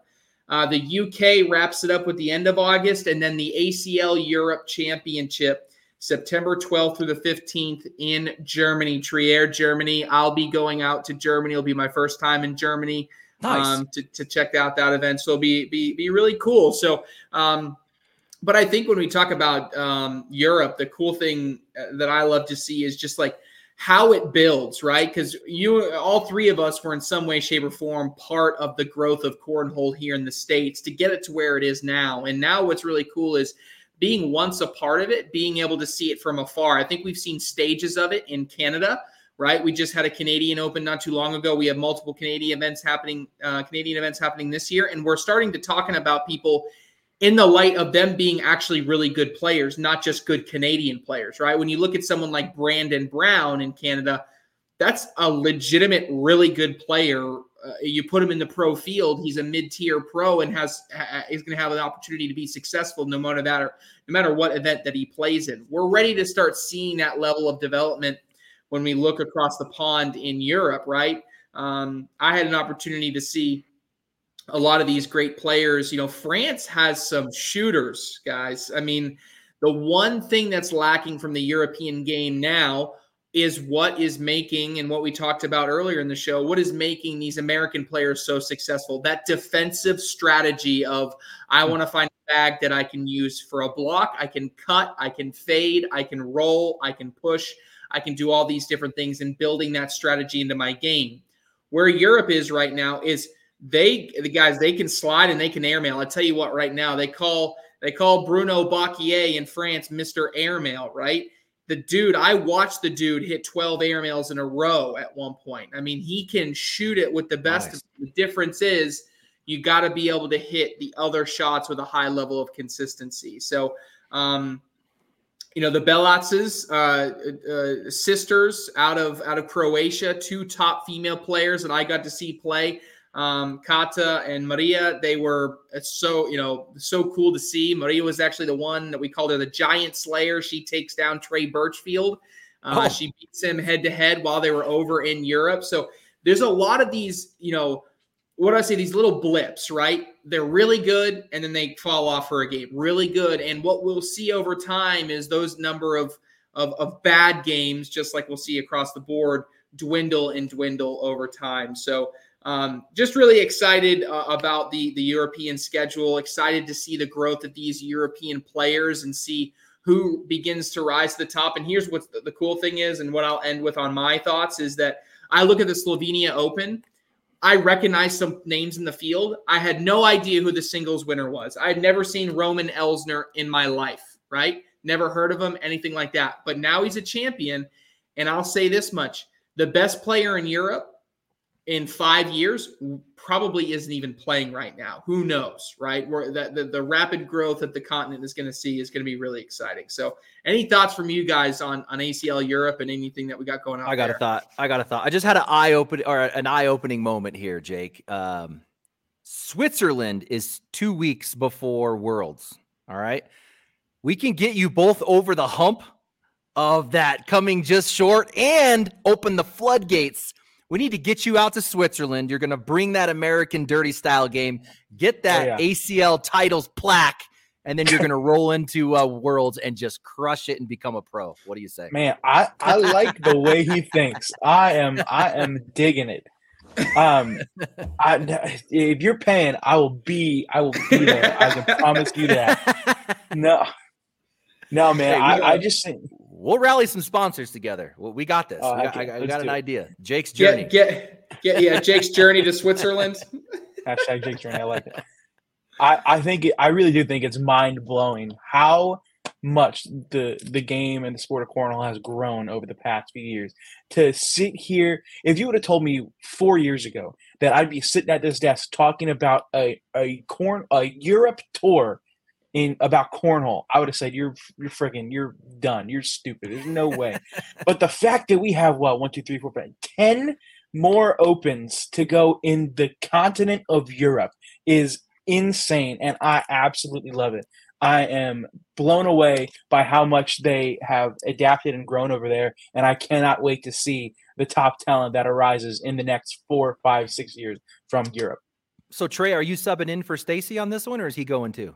Uh, the UK wraps it up with the end of August, and then the ACL Europe Championship, September 12th through the 15th in Germany, Trier, Germany. I'll be going out to Germany. It'll be my first time in Germany Nice. um, to, to check out that event. So be be be really cool. So, um, but I think when we talk about um, Europe, the cool thing uh, that I love to see is just like how it builds, right? Because you, all three of us, were in some way, shape, or form part of the growth of cornhole here in the states to get it to where it is now. And now, what's really cool is being once a part of it, being able to see it from afar. I think we've seen stages of it in Canada right? We just had a Canadian Open not too long ago. We have multiple Canadian events happening, uh, Canadian events happening this year, and we're starting to talking about people in the light of them being actually really good players, not just good Canadian players, right? When you look at someone like Brandon Brown in Canada, that's a legitimate, really good player. Uh, you put him in the pro field, he's a mid-tier pro and has ha- is going to have an opportunity to be successful no matter no matter what event that he plays in. We're ready to start seeing that level of development when we look across the pond in Europe, right? Um, I had an opportunity to see a lot of these great players. You know, France has some shooters, guys. I mean, the one thing that's lacking from the European game now is what is making, and what we talked about earlier in the show, what is making these American players so successful? That defensive strategy of, I want to find a bag that I can use for a block, I can cut, I can fade, I can roll, I can push. I can do all these different things and building that strategy into my game. Where Europe is right now is they the guys they can slide and they can airmail. I tell you what, right now they call they call Bruno Bocquier in France Mr. Airmail, right? The dude, I watched the dude hit 12 airmails in a row at one point. I mean, he can shoot it with the best. Nice. The difference is you got to be able to hit the other shots with a high level of consistency. So, um, you know the Belatses, uh, uh, sisters out of out of Croatia, two top female players that I got to see play. Um, Kata and Maria, they were so you know so cool to see. Maria was actually the one that we called her the Giant Slayer. She takes down Trey Birchfield. Uh, Oh. She beats him head to head while they were over in Europe. So there's a lot of these, you know, what do I say? These little blips, right? They're really good, and then they fall off for a game. Really good, and what we'll see over time is those number of of, of bad games, just like we'll see across the board, dwindle and dwindle over time. So, um, just really excited uh, about the the European schedule. Excited to see the growth of these European players and see who begins to rise to the top. And here's what the, the cool thing is, and what I'll end with on my thoughts is that I look at the Slovenia Open. I recognize some names in the field. I had no idea who the singles winner was. I had never seen Roman Elsner in my life, right? Never heard of him, anything like that. But now he's a champion. And I'll say this much the best player in Europe in five years probably isn't even playing right now. Who knows, right? Where that the, the rapid growth that the continent is going to see is going to be really exciting. So, any thoughts from you guys on on ACL Europe and anything that we got going on? I got there? a thought. I got a thought. I just had an eye open or an eye opening moment here, Jake. Um, Switzerland is two weeks before Worlds. All right, we can get you both over the hump of that coming just short and open the floodgates. We need to get you out to Switzerland. You're going to bring that American dirty style game, get that yeah. ACL titles plaque, and then you're *laughs* going to roll into uh, Worlds and just crush it and become a pro. What do you say? Man, I, I like the way he *laughs* thinks. I am I am digging it. Um, I, if you're paying, I will be I will be there. I can promise you that. *laughs* No, no, man. Hey, I, I just think We'll rally some sponsors together. Well, we got this. Oh, we got, okay, I got, I got an it. idea. Jake's journey. Get get get yeah, Jake's journey to Switzerland. *laughs* hashtag Jake Journey. I like it. I I think it, I really do think it's mind blowing how much the the game and the sport of cornhole has grown over the past few years. To sit here, if you would have told me four years ago that I'd be sitting at this desk talking about a a corn a Europe tour in about cornhole, I would have said you're you're freaking you're done. You're stupid. There's no *laughs* way. but the fact that we have what one two three four five ten more opens to go in the continent of Europe is insane, and I absolutely love it. I am blown away by how much they have adapted and grown over there, and I cannot wait to see the top talent that arises in the next four, five, six years from Europe. So Trey, are you subbing in for Stacy on this one, or is he going too?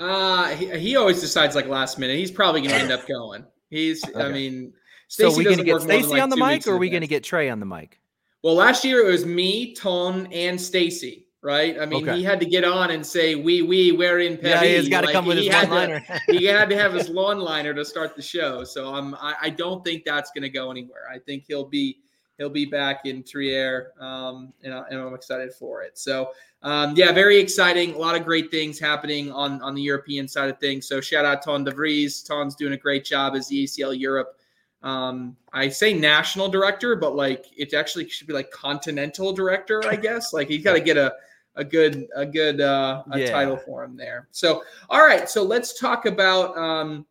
Uh, he, he always decides like last minute. He's probably going to end up going. He's, okay. I mean, Stacey so we going to get Stacy like on the mic, or are we going to get Trey on the mic? Well, last year it was me, Ton, and Stacy. Right? I mean, okay. he had to get on and say, "We, we, we're in Paris." Yeah, he's got to like, come with his one liner. he had to have his *laughs* lawn liner to start the show. So I'm, I, I don't think that's going to go anywhere. I think he'll be he'll be back in Trier, um, and, I, and I'm excited for it. So um, yeah, very exciting. A lot of great things happening on on the European side of things. So shout out Ton De Vries. Ton's doing a great job as the ACL Europe. Um, I say national director, but like it actually should be like continental director, I guess. like he's got to get a a good a good uh, a yeah. title for him there. So all right, so let's talk about um,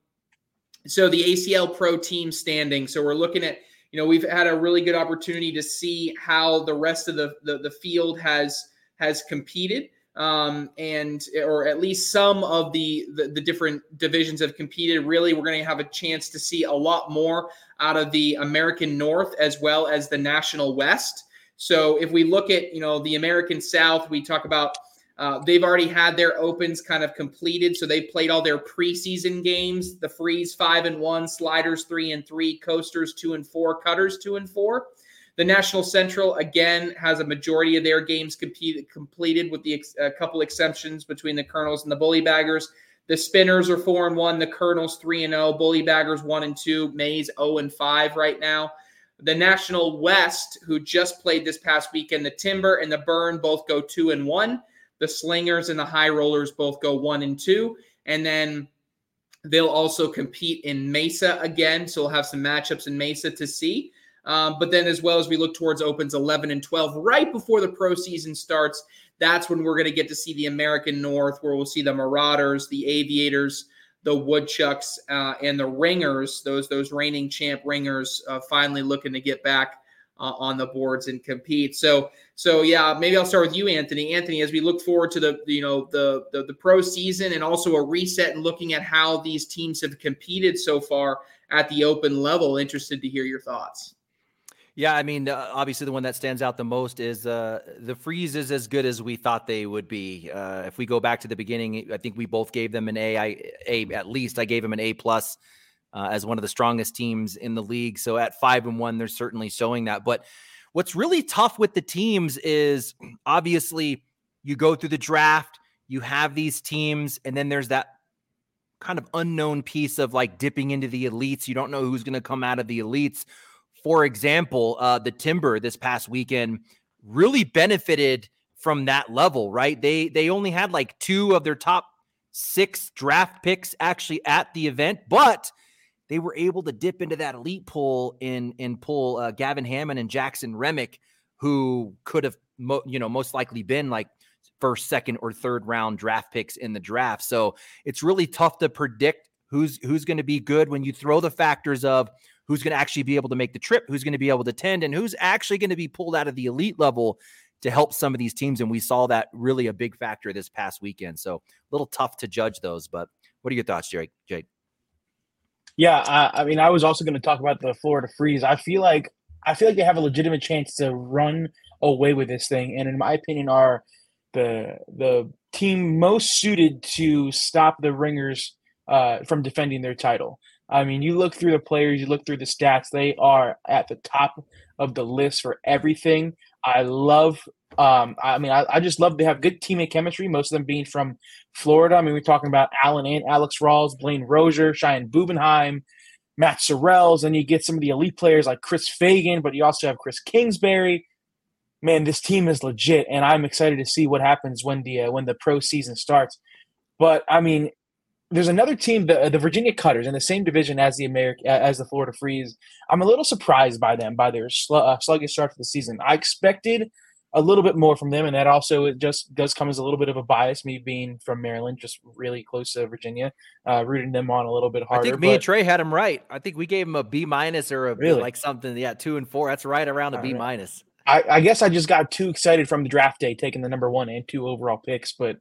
so the ACL Pro team standing. So we're looking at you know we've had a really good opportunity to see how the rest of the the, the field has has competed. Um, and or at least some of the, the, the different divisions have competed. Really, we're going to have a chance to see a lot more out of the American North as well as the National West. So if we look at you know the American South, we talk about uh, they've already had their opens kind of completed, so they played all their preseason games. The Freeze five and one, Sliders three and three, Coasters two and four, Cutters two and four. The National Central again has a majority of their games competed, completed, with the ex, a couple exceptions between the Colonels and the Bully Baggers. The Spinners are four and one. The Colonels three and zero. Oh, Bully Baggers one and two. Mays zero oh and five right now. The National West, who just played this past weekend, the Timber and the Burn both go two and one. The Slingers and the High Rollers both go one and two. And then they'll also compete in Mesa again. So we'll have some matchups in Mesa to see. Um, but then, as well as we look towards Opens 11 and 12, right before the pro season starts, that's when we're going to get to see the American North, where we'll see the Marauders, the Aviators, the Woodchucks, uh, and the Ringers. Those those reigning champ Ringers uh, finally looking to get back uh, on the boards and compete. So so yeah, maybe I'll start with you, Anthony. Anthony, as we look forward to the you know the, the the pro season and also a reset and looking at how these teams have competed so far at the open level, interested to hear your thoughts. Yeah, I mean, uh, obviously the one that stands out the most is uh, the freeze is as good as we thought they would be. Uh, if we go back to the beginning, I think we both gave them an A. I A at least I gave them an A plus uh, as one of the strongest teams in the league. So at five and one, they're certainly showing that. But what's really tough with the teams is *clears throat* obviously you go through the draft, you have these teams, and then there's that kind of unknown piece of like dipping into the elites. You don't know who's going to come out of the elites for example, uh, the Timber this past weekend really benefited from that level, right? They they only had like two of their top six draft picks actually at the event, but they were able to dip into that elite pool and and pull uh, Gavin Hammond and Jackson Remick, who could have mo- you know most likely been like first, second, or third round draft picks in the draft. So it's really tough to predict who's who's going to be good when you throw the factors of who's going to actually be able to make the trip, who's going to be able to attend, and who's actually going to be pulled out of the elite level to help some of these teams. And we saw that really a big factor this past weekend. So a little tough to judge those. But what are your thoughts, Jake? Jake? Yeah, I, I mean, I was also going to talk about the Florida Freeze. I feel like I feel like they have a legitimate chance to run away with this thing, and in my opinion, are the the team most suited to stop the Ringers uh, from defending their title. I mean, you look through the players, you look through the stats, they are at the top of the list for everything. I love, um, I mean, I, I just love to have good teammate chemistry, most of them being from Florida. I mean, we're talking about Allen and Alex Rawls, Blaine Rozier, Cheyenne Bubenheim, Matt Sorrells, and you get some of the elite players like Chris Fagan, but you also have Chris Kingsbury. Man, this team is legit, and I'm excited to see what happens when the uh, when the pro season starts. But I mean, there's another team, the, the Virginia Cutters, in the same division as the American as the Florida Freeze. I'm a little surprised by them by their sl- uh, sluggish start to the season. I expected a little bit more from them, and that also it just does come as a little bit of a bias. Me being from Maryland, just really close to Virginia, uh, rooting them on a little bit harder. I think me but, and Trey had them right. I think we gave them a B minus or a really? like something. Yeah, two and four. That's right around a B minus. I, I guess I just got too excited from the draft day, taking the number one and two overall picks, but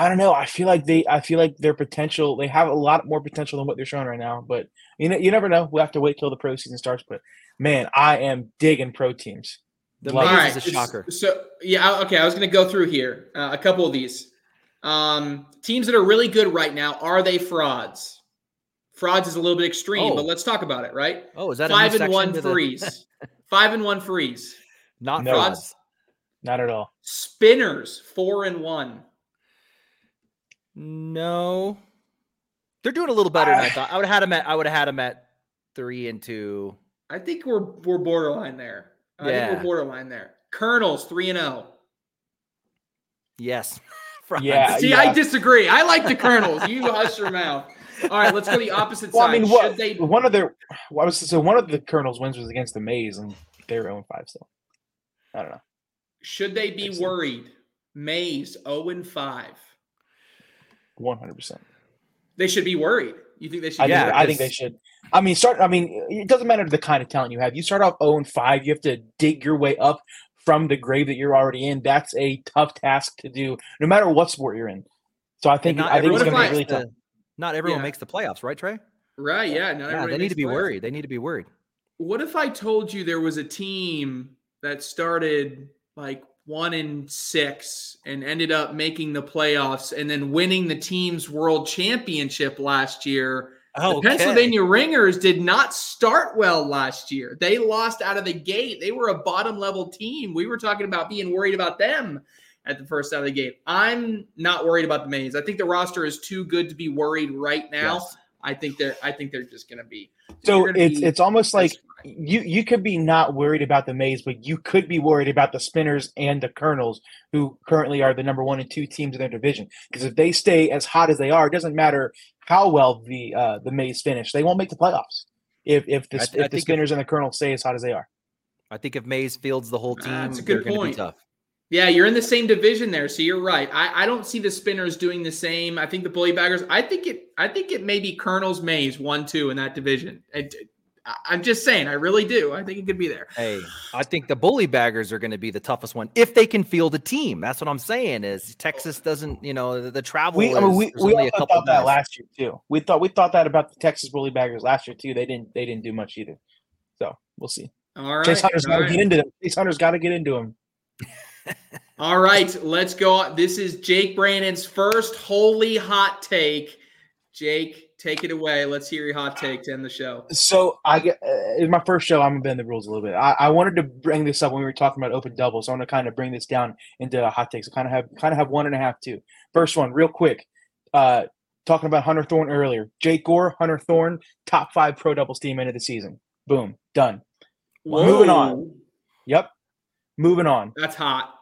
I don't know. I feel like they. I feel like their potential. They have a lot more potential than what they're showing right now. But you know, you never know. We will have to wait till the pro season starts. But man, I am digging pro teams. The All Maze right, is a shocker. So yeah, okay. I was going to go through here uh, a couple of these um, teams that are really good right now. Are they frauds? Frauds is a little bit extreme, Oh. but let's talk about it. Right? Oh, is that a *laughs* Five and one to the- freeze. Five and one freeze. Not No. frauds. Not at all. Spinners four and one. No, they're doing a little better than I thought. I would have had them at. I would have had them at three and two. I think we're we're borderline there. I think Yeah. we're borderline there. Colonels three and zero. Yes. *laughs* Yeah, See, I disagree. I like the Colonels. *laughs* You hush your mouth. All right, let's go the opposite Well, side. I mean, what they one of their what was so one of the Colonels' wins was against the Maze, and they're 0 5 still. I don't know. should they be Excellent. worried? Mays 0 and 5. One hundred percent. They should be worried. You think they should I Yeah, think? I think they should. I mean, start. I mean, it doesn't matter the kind of talent you have. You start off zero and five. You have to dig your way up from the grave that you're already in. That's a tough task to do, no matter what sport you're in. So I think I think it's going to be makes really the- tough. Not everyone Yeah. makes the playoffs, right, Trey? Right, yeah. Not Yeah, they need to be playoffs. worried. They need to be worried. What if I told you there was a team that started like one in six and ended up making the playoffs and then winning the team's world championship last year? Oh, The Pennsylvania Ringers did not start well last year. They lost out of the gate. They were a bottom level team. We were talking about being worried about them at the first out of the gate. I'm not worried about the Mays. I think the roster is too good to be worried right now. Yes. I think they're I think they're just gonna be So gonna it's be it's almost like you you could be not worried about the Maze, but you could be worried about the Spinners and the Colonels, who currently are the number one and two teams in their division. Because if they stay as hot as they are, it doesn't matter how well the uh, the Maze finish; they won't make the playoffs. If if the I th- I if the think if- Spinners and the Colonels stay as hot as they are. I think if Mays fields the whole Ah, team, that's a they're good going to be point. tough. Yeah, you're in the same division there, so you're right. I, I don't see the spinners doing the same. I think the bully baggers. I think it. I think it may be Colonel's Mays one two in that division. I, am just saying. I really do. I think it could be there. Hey, I think the bully baggers are going to be the toughest one if they can field a team. That's what I'm saying. Is Texas doesn't, you know, the, the travel. We I mean we, we only a also couple thought that last year too. We thought we thought that about the Texas Bully Baggers last year too. They didn't they didn't do much either. So we'll see. All right. Chase Hunter's all got to right. get into them. Chase Hunter's got to get into them. All right, let's go. This is Jake Brannon's first holy hot take. Jake, take it away. Let's hear your hot take to end the show. So I get uh, it's my first show. I'm gonna bend the rules a little bit. I, I wanted to bring this up when we were talking about open doubles. So I want to kind of bring this down into a hot takes. So kind of have kind of have one and a half two. First one, real quick. Uh, talking about Hunter Thorne earlier. Jake Gore, Hunter Thorne, top five pro doubles team into the season. Boom, done. Moving on. Yep. Moving on. That's hot.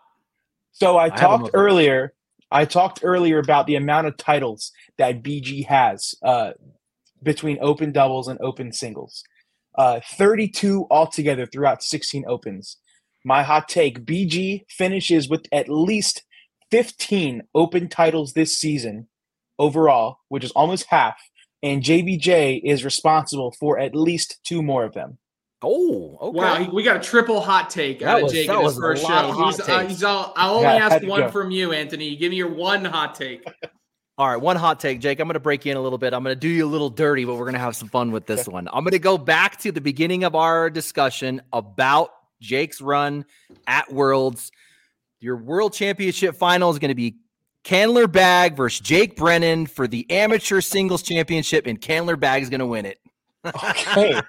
So I have him talked earlier. I talked earlier about the amount of titles that BG has uh, between open doubles and open singles. Uh, 32 altogether throughout 16 opens. My hot take BG finishes with at least 15 open titles this season overall, which is almost half. And JBJ is responsible for at least two more of them. Oh, okay. Wow, we got a triple hot take That out of Jake in his first show. He's, uh, he's all. I'll only Yeah, ask one go. from you, Anthony. Give me your one hot take. *laughs* All right, one hot take, Jake. I'm going to break you in a little bit. I'm going to do you a little dirty, but we're going to have some fun with this one. I'm going to go back to the beginning of our discussion about Jake's run at Worlds. Your World Championship final is going to be Candler Bag versus Jake Brannon for the Amateur Singles Championship, and Candler Bag is going to win it. Okay.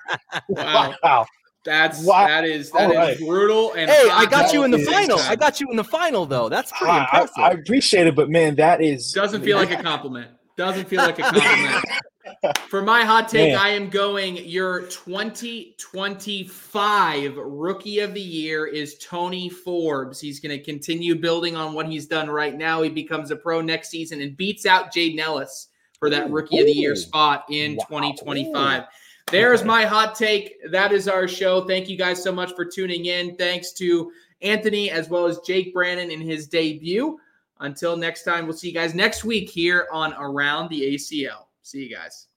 Wow. wow. That's Wow. that is that All is right. brutal. And Hey, I got you in the big final. time. I got you in the final, though. That's pretty I, I, impressive. I appreciate it, but man, that is Doesn't feel like a compliment. Doesn't feel like a compliment. *laughs* For my hot take, Man. I am going your 2025 rookie of the year is Tony Forbes. He's going to continue building on what he's done right now. He becomes a pro next season and beats out Jaden Ellis for that Ooh. rookie of the year spot in Wow. 2025. There's my hot take. That is our show. Thank you guys so much for tuning in. Thanks to Anthony as well as Jake Brannon in his debut. Until next time, we'll see you guys next week here on Around the ACL. See you guys.